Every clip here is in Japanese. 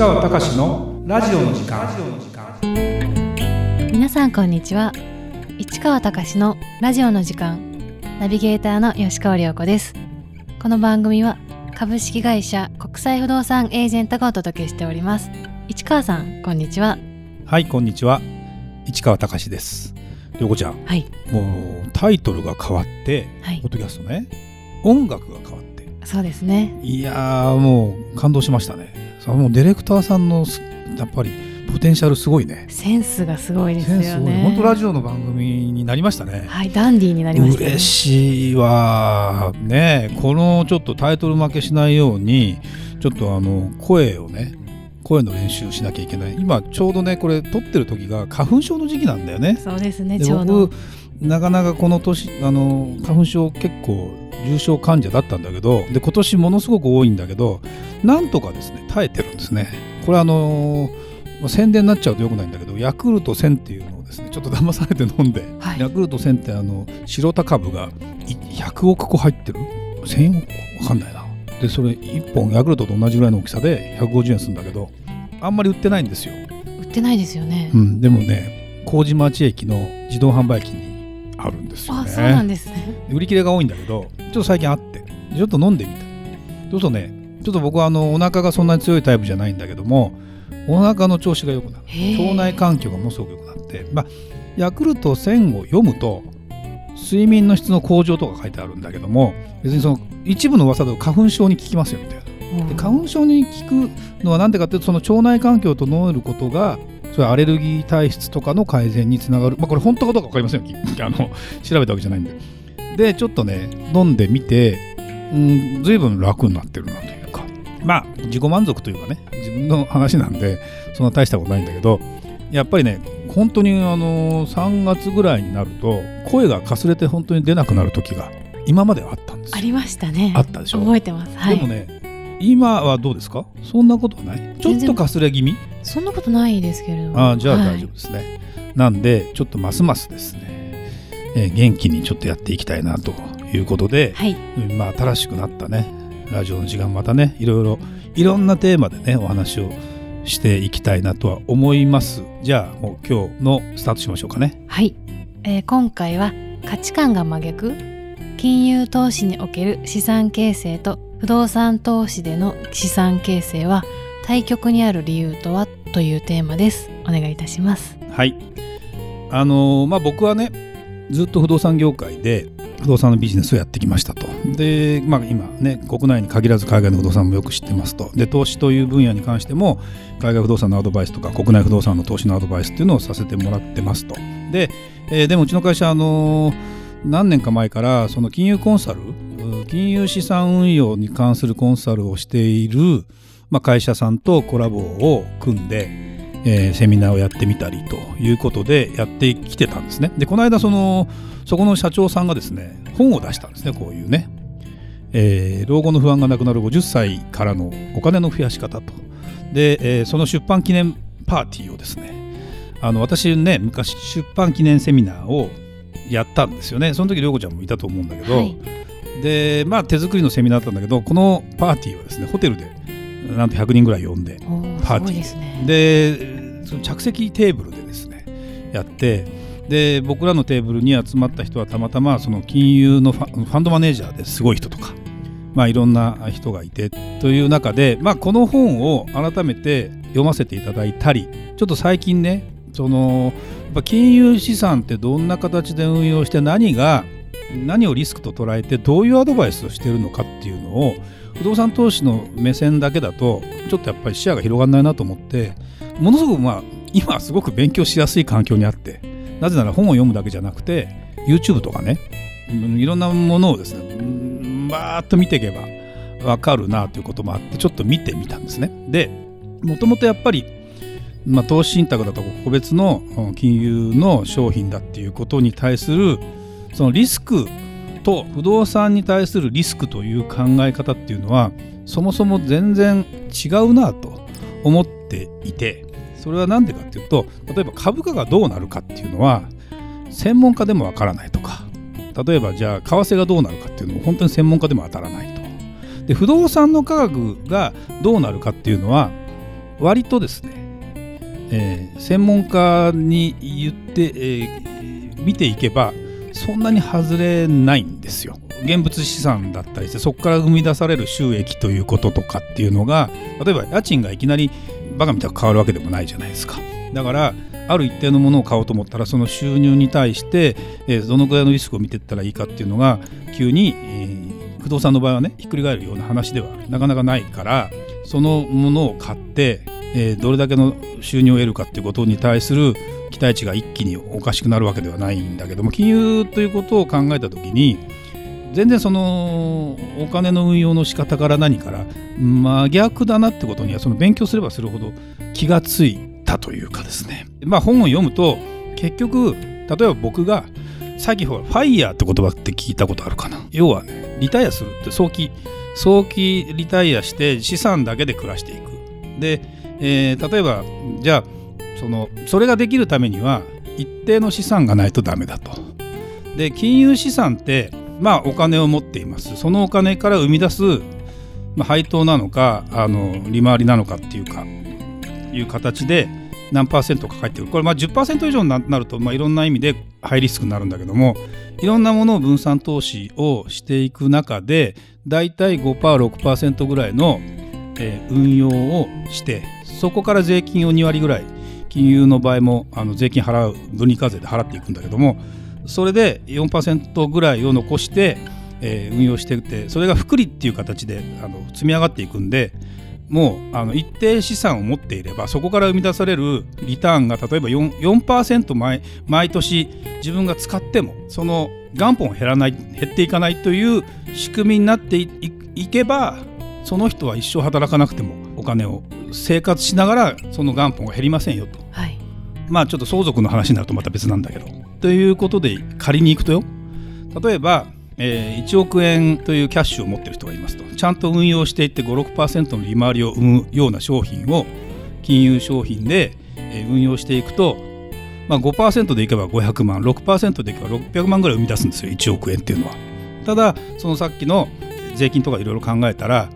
川隆のラジオの時間。皆さんこんにちは。市川隆のラジオの時間。ナビゲーターの吉川良子です。この番組は株式会社国際不動産エージェントがお届けしております。市川さんこんにちは。はいこんにちは。市川隆です。りょうこちゃん。はい。もうタイトルが変わって、はい。ポッドキャストね。音楽が変わって。そうですね。いやーもう感動しましたねさあもうディレクターさんのすやっぱりポテンシャルすごいね。センスがすごいですセンスすごい。よね本当ラジオの番組になりましたね。はいダンディーになりましたね。嬉しいわねこのちょっとタイトル負けしないようにちょっとあの声をね声の練習しなきゃいけない。今ちょうどねこれ撮ってる時が花粉症の時期なんだよね。そうですねでちょうど。僕なかなかこの年あの花粉症結構重症患者だったんだけどで今年ものすごく多いんだけどなんとかですね耐えてるんですね。これあのまあ宣伝になっちゃうとよくないんだけどヤクルト1000っていうのをですねちょっと騙されて飲んで、はい。ヤクルト1000ってあの白田株がい100億個入ってる？1000億個？わかんないな。でそれ1本ヤクルトと同じぐらいの大きさで150円するんだけどあんまり売ってないんですよ。売ってないですよね、うん、でもね麹町駅の自動販売機にあるんですよね。あそうなんですね売り切れが多いんだけどちょっと最近あってちょっと飲んでみた。そうするとねちょっと僕はあのお腹がそんなに強いタイプじゃないんだけどもお腹の調子が良くなる。腸内環境がものすごく良くなって。まあヤクルト1000を読むと睡眠の質の向上とか書いてあるんだけども別にその一部の噂だと花粉症に効きますよみたいな。で花粉症に効くのは何でかっていうとその腸内環境を整えることがそれアレルギー体質とかの改善につながる、まあ、これ本当かどうか分かりませんよ。き あの調べたわけじゃないんででちょっとね飲んでみてうん随分楽になってるなというか。まあ自己満足というかね自分の話なんでそんな大したことないんだけどやっぱりね本当にあの3月ぐらいになると声がかすれて本当に出なくなる時が今まではあったんですよ。ありましたね。あったでしょ？覚えてます。はい。でもね今はどうですか？そんなことはない？ちょっとかすれ気味？そんなことないですけれども。ああじゃあはい大丈夫ですね、なんでちょっとますますですね、えー元気にちょっとやっていきたいなということで、はい。うんまあ新しくなったねラジオの時間またねいろいろいろんなテーマでねお話をしていきたいなとは思います。じゃあもう今日のスタートしましょうかね。はい、えー今回は価値観が真逆金融投資における資産形成と不動産投資での資産形成は対極にある理由とはというテーマです。お願いいたします。はい。あのーまあ僕はねずっと不動産業界で不動産のビジネスをやってきましたと。で、まあ、今ね国内に限らず海外の不動産もよく知ってますと。で投資という分野に関しても海外不動産のアドバイスとか国内不動産の投資のアドバイスっていうのをさせてもらってますと。で,、えーでもうちの会社あのー何年か前からその金融コンサル金融資産運用に関するコンサルをしている、まあ、会社さんとコラボを組んでえーセミナーをやってみたりということでやってきてたんですね。でこの間そのそこの社長さんがですね本を出したんですねこういうね、えー老後の不安がなくなる50歳からのお金の増やし方と。で、えーその出版記念パーティーをですねあの私ね昔出版記念セミナーをやったんですよね。その時涼子ちゃんもいたと思うんだけど、はい。でまあ手作りのセミナーだったんだけどこのパーティーはですねホテルでなんと100人ぐらい呼んでパーティーでその着席テーブルでですねやってで僕らのテーブルに集まった人はたまたまその金融のファファンドマネージャーですごい人とか、まあ、いろんな人がいてという中で、まあ、この本を改めて読ませていただいたりちょっと最近ねそのやっぱ金融資産ってどんな形で運用して何が何をリスクと捉えてどういうアドバイスをしているのかっていうのを不動産投資の目線だけだとちょっとやっぱり視野が広がらないなと思ってものすごくまあ今すごく勉強しやすい環境にあってなぜなら本を読むだけじゃなくて YouTube とかねいろんなものをですねバーッと見ていけばわかるなということもあってちょっと見てみたんですね。でもともとやっぱり、まあ、投資信託だと個別の金融の商品だっていうことに対するそのリスクと不動産に対するリスクという考え方っていうのはそもそも全然違うなと思っていてそれは何でかっていうと例えば株価がどうなるかっていうのは専門家でもわからないとか例えばじゃあ為替がどうなるかっていうのも本当に専門家でも当たらないと。で不動産の価格がどうなるかっていうのは割とですね、えー、専門家に言って、えー、見ていけばそんなに外れないんですよ。現物資産だったりしてそこから生み出される収益ということとかっていうのが例えば家賃がいきなりバカみたく変わるわけでもないじゃないですか。だからある一定のものを買おうと思ったらその収入に対して、えー、どのくらいのリスクを見ていったらいいかっていうのが急に、えー、不動産の場合はねひっくり返るような話ではなかなかないからそのものを買って、えー、どれだけの収入を得るかっていうことに対する期待値が一気におかしくなるわけではないんだけども金融ということを考えた時に全然そのお金の運用の仕方から何から真逆だなってことにはその勉強すればするほど気がついたというかですね。まあ本を読むと結局例えば僕がさっきほらファイヤーって言葉って聞いたことあるかな。要はねリタイアするって早期早期リタイアして資産だけで暮らしていく。で、えー、例えばじゃあそのそれができるためには一定の資産がないとダメだと。で金融資産ってまあお金を持っています。そのお金から生み出す、まあ、配当なのかあの利回りなのかっていうかいう形で何パーセントか返ってくる。これまあ10%以上になると、まあ、いろんな意味でハイリスクになるんだけどもいろんなものを分散投資をしていく中でだいたい 5%6% ぐらいの、えー、運用をしてそこから税金を2割ぐらい金融の場合もあの税金払う分離課税で払っていくんだけどもそれで4%ぐらいを残して、えー、運用していってそれが複利っていう形であの積み上がっていくんでもうあの一定資産を持っていればそこから生み出されるリターンが例えば 4%, 4毎毎年自分が使ってもその元本減らない減っていかないという仕組みになっていけばその人は一生働かなくてもお金を生活しながらその元本が減りませんよと、まあちょっと相続の話になるとまた別なんだけど。ということで仮に行くとよ。例えばえー、1億円というキャッシュを持ってる人がいますと。ちゃんと運用していって56%の利回りを生むような商品を金融商品で、えー、運用していくと、まあ、5%でいけば500万6%でいけば600万ぐらい生み出すんですよ。1億円っていうのは。ただそのさっきの税金とかいろいろ考えたら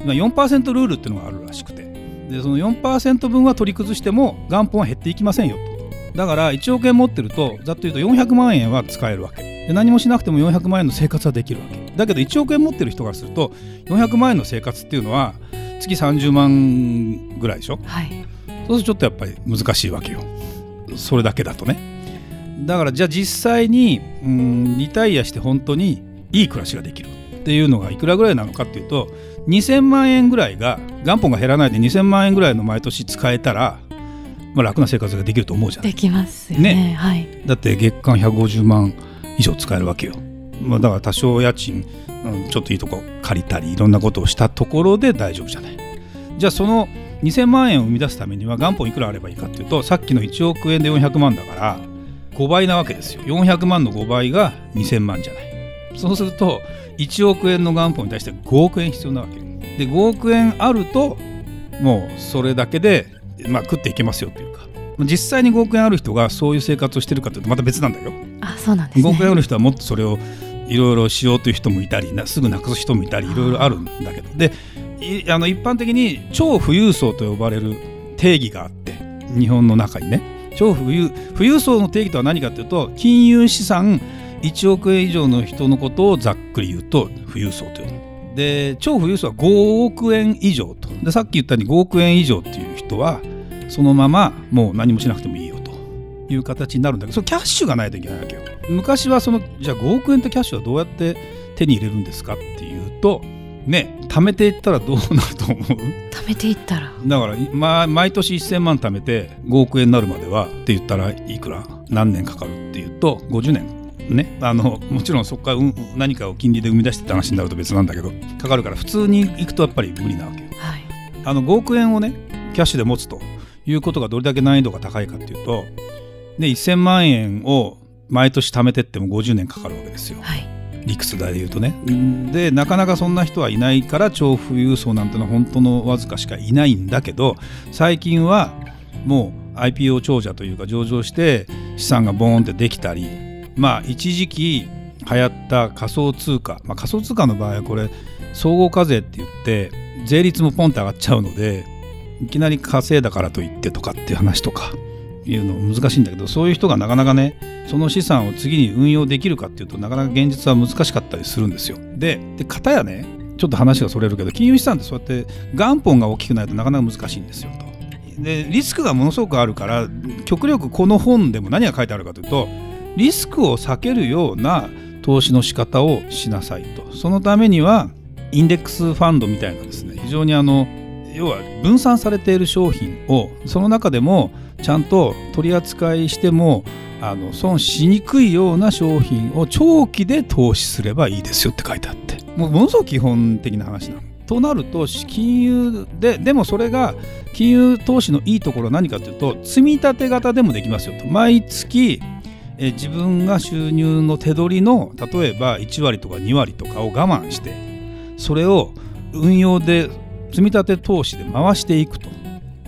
4%ルールっていうのがあるらしくて。でその4%分は取り崩しても元本は減っていきませんよと。だから1億円持ってるとざっと言うと400万円は使えるわけ。で何もしなくても400万円の生活はできるわけ。だけど1億円持ってる人からすると400万円の生活っていうのは月30万ぐらいでしょ、はい、そうするとちょっとやっぱり難しいわけよ。それだけだとね。だからじゃあ実際にうんリタイアして本当にいい暮らしができるっていうのがいくらぐらいなのかっていうと2000万円ぐらいが元本が減らないで2000万円ぐらいの毎年使えたらまあ、楽な生活ができると思うじゃん。できますよね。ねはい、だって月間150万以上使えるわけよ。まあ、だから多少家賃、うん、ちょっといいとこ借りたりいろんなことをしたところで大丈夫じゃない。じゃあその2000万円を生み出すためには元本いくらあればいいかっていうとさっきの1億円で400万だから5倍なわけですよ。400万の5倍が2000万じゃない。そうすると1億円の元本に対して5億円必要なわけ。で5億円あるともうそれだけで、まあ、食っていけますよっていうか。実際に5億円ある人がそういう生活をしてるかというとまた別なんだよ。あそうなんですね、5億円ある人はもっとそれをいろいろしようという人もいたりすぐなくす人もいたりいろいろあるんだけど。であの一般的に超富裕層と呼ばれる定義があって日本の中にね。超富裕富裕層の定義とは何かというと金融資産1億円以上の人のことをざっくり言うと富裕層というで超富裕層は5億円以上と。でさっき言ったように5億円以上っていう人はそのままもう何もしなくてもいいよと。いう形になるんだけどそのキャッシュがないといけないわけよ。昔はそのじゃあ5億円ってキャッシュはどうやって手に入れるんですかっていうとね貯めていったらどうなると思う？貯めていったら。だから、まあ、毎年1000万貯めて5億円になるまではって言ったらいくら？何年かかるっていうと50年ねあのもちろんそこから、うん、何かを金利で生み出してって話になると別なんだけどかかるから普通に行くとやっぱり無理なわけよ、はい、あの5億円をねキャッシュで持つということがどれだけ難易度が高いかっていうと、ね、1000万円を毎年貯めてっても50年かかるわけですよ。はい。理屈で言うとね。でなかなかそんな人はいないから超富裕層なんてのは本当のわずかしかいないんだけど最近はもう IPO 長者というか上場して資産がボーンってできたりまあ一時期流行った仮想通貨、まあ、仮想通貨の場合はこれ総合課税って言って税率もポンって上がっちゃうのでいきなり稼いだからといってとかっていう話とかいうの難しいんだけどそういう人がなかなかねその資産を次に運用できるかっていうとなかなか現実は難しかったりするんですよ。でで片やねちょっと話がそれるけど金融資産ってそうやって元本が大きくないとなかなか難しいんですよと。でリスクがものすごくあるから極力この本でも何が書いてあるかというとリスクを避けるような投資の仕方をしなさいと。そのためにはインデックスファンドみたいなですね。非常にあの要は分散されている商品をその中でもちゃんと取り扱いしてもあの損しにくいような商品を長期で投資すればいいですよって書いてあって。もうものすごく基本的な話なの。となると金融ででもそれが金融投資のいいところは何かというと積み立て型でもできますよと。毎月え自分が収入の手取りの例えば1割とか2割とかを我慢してそれを運用で積み立て投資で回していくと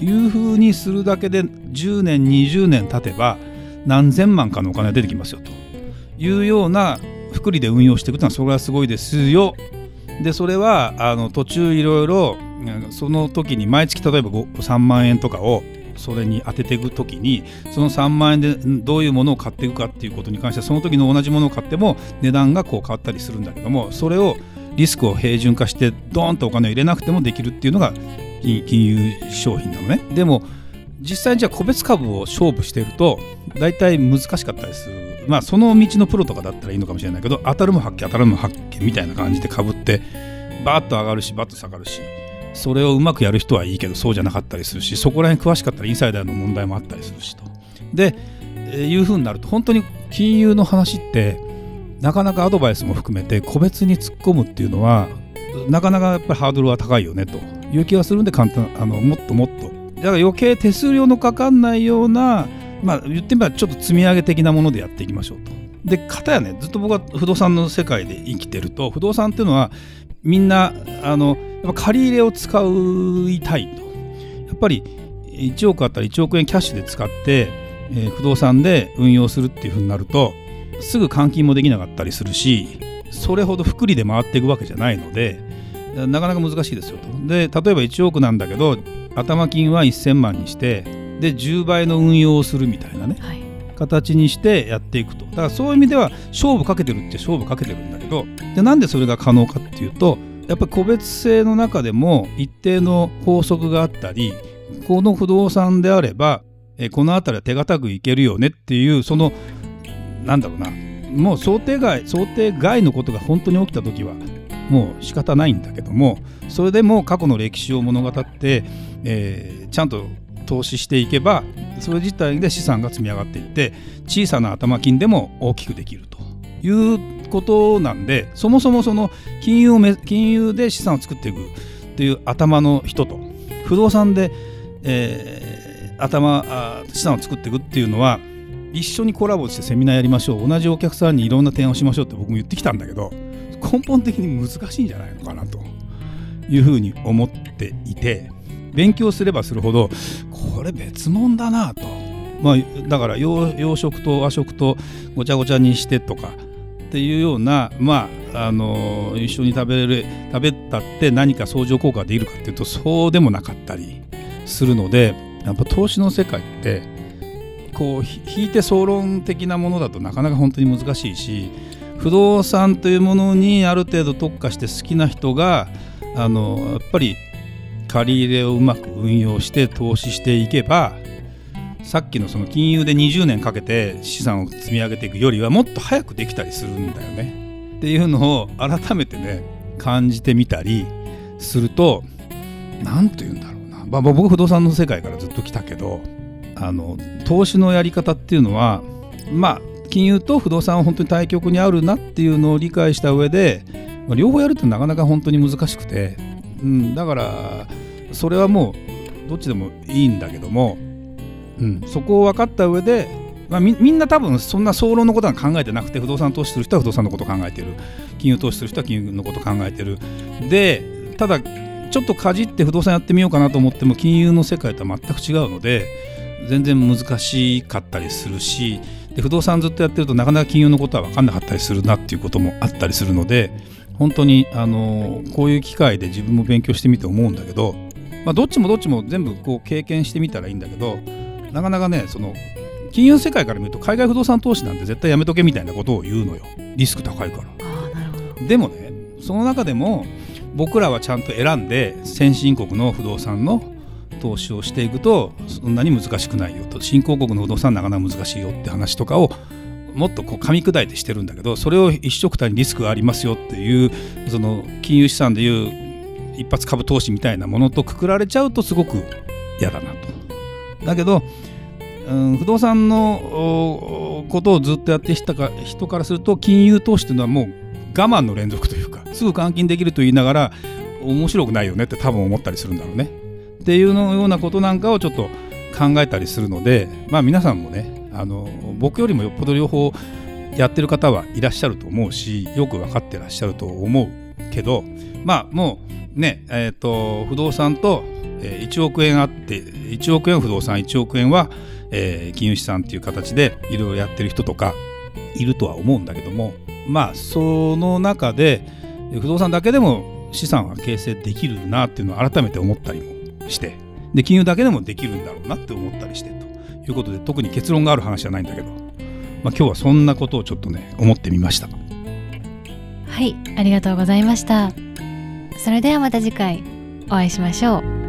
いうふうにするだけで10年20年経てば何千万かのお金が出てきますよと。いうような福利で運用していくというのはそれはすごいですよ。でそれはあの途中いろいろその時に毎月例えば3万円とかをそれに当てていく時にその3万円でどういうものを買っていくかっていうことに関してはその時の同じものを買っても値段がこう変わったりするんだけどもそれをリスクを平準化してドーンとお金を入れなくてもできるっていうのが金融商品なのね。でも実際じゃあ個別株を勝負していると大体難しかったりするまあその道のプロとかだったらいいのかもしれないけど当たるも発見当たるも発見みたいな感じでかぶってバーッと上がるしバッと下がるしそれをうまくやる人はいいけどそうじゃなかったりするしそこら辺詳しかったらインサイダーの問題もあったりするしと。で、いうふうになると本当に金融の話ってなかなかアドバイスも含めて個別に突っ込むっていうのはなかなかやっぱりハードルは高いよねという気がするんで簡単あのもっともっとだから余計手数料のかかんないようなまあ言ってみればちょっと積み上げ的なものでやっていきましょうと。で片やねずっと僕は不動産の世界で生きてると不動産っていうのはみんなあのやっぱ借り入れを使いたいと。やっぱり1億あったら1億円キャッシュで使って、えー、不動産で運用するっていうふうになるとすぐ換金もできなかったりするしそれほど福利で回っていくわけじゃないのでなかなか難しいですよと。で例えば1億なんだけど頭金は1000万にしてで10倍の運用をするみたいなね、はい、形にしてやっていくと。だからそういう意味では勝負かけてるって勝負かけてるんだけどでなんでそれが可能かっていうとやっぱり個別性の中でも一定の法則があったりこの不動産であればこの辺りは手堅くいけるよねっていうそのなんだろうなもう想定外想定外のことが本当に起きた時はもう仕方ないんだけどもそれでも過去の歴史を物語って、えー、ちゃんと投資していけばそれ自体で資産が積み上がっていって小さな頭金でも大きくできるということなんでそもそもその金融を金融で資産を作っていくっていう頭の人と不動産で、えー、頭資産を作っていくっていうのは一緒にコラボしてセミナーやりましょう同じお客さんにいろんな提案をしましょうって僕も言ってきたんだけど根本的に難しいんじゃないのかなというふうに思っていて勉強すればするほどこれ別物だなと、まあ、だから洋食と和食とごちゃごちゃにしてとかっていうようなまああの一緒に食べる食べたって何か相乗効果できるかっていうとそうでもなかったりするのでやっぱ投資の世界ってこう引いて総論的なものだとなかなか本当に難しいし不動産というものにある程度特化して好きな人があのやっぱり借り入れをうまく運用して投資していけばさっきのその金融で20年かけて資産を積み上げていくよりはもっと早くできたりするんだよね。っていうのを改めてね感じてみたりすると何と言うんだろうな、まあ、僕不動産の世界からずっと来たけどあの投資のやり方っていうのはまあ金融と不動産は本当に対極にあるなっていうのを理解した上で、両方やるってなかなか本当に難しくて、うん、だからそれはもうどっちでもいいんだけども、うん、そこを分かった上で、まあ、みんな多分そんな総論のことは考えてなくて不動産投資する人は不動産のことを考えてる。金融投資する人は金融のことを考えてる。でただちょっとかじって不動産やってみようかなと思っても金融の世界とは全く違うので全然難しかったりするしで不動産ずっとやってるとなかなか金融のことは分かんなかったりするなっていうこともあったりするので本当にあのこういう機会で自分も勉強してみて思うんだけどまあ、どっちもどっちも全部こう経験してみたらいいんだけどなかなかねその金融世界から見ると海外不動産投資なんて絶対やめとけみたいなことを言うのよ。リスク高いから。あなるほど。でもねその中でも僕らはちゃんと選んで先進国の不動産の投資をしていくとそんなに難しくないよと。新興国の不動産なかなか難しいよって話とかをもっとこう噛み砕いてしてるんだけどそれを一緒くたにリスクがありますよっていうその金融資産でいう一発株投資みたいなものとくくられちゃうとすごく嫌だなと。だけど、うん、不動産のことをずっとやってきたか人からすると金融投資というのはもう我慢の連続というかすぐ換金できると言いながら面白くないよねって多分思ったりするんだろうね。っていうのようなことなんかをちょっと考えたりするのでまあ皆さんもねあの僕よりもよっぽど両方やってる方はいらっしゃると思うしよく分かってらっしゃると思うけどまあもうねえっ、ー、と不動産と1億円あって1億円不動産1億円は、えー、金融資産っていう形でいろいろやってる人とかいるとは思うんだけどもまあその中で不動産だけでも資産は形成できるなっていうのを改めて思ったりもしてで金融だけでもできるんだろうなって思ったりして。いうことで特に結論がある話じゃないんだけど、まあ、今日はそんなことをちょっとね思ってみました。はいありがとうございました。それではまた次回お会いしましょう。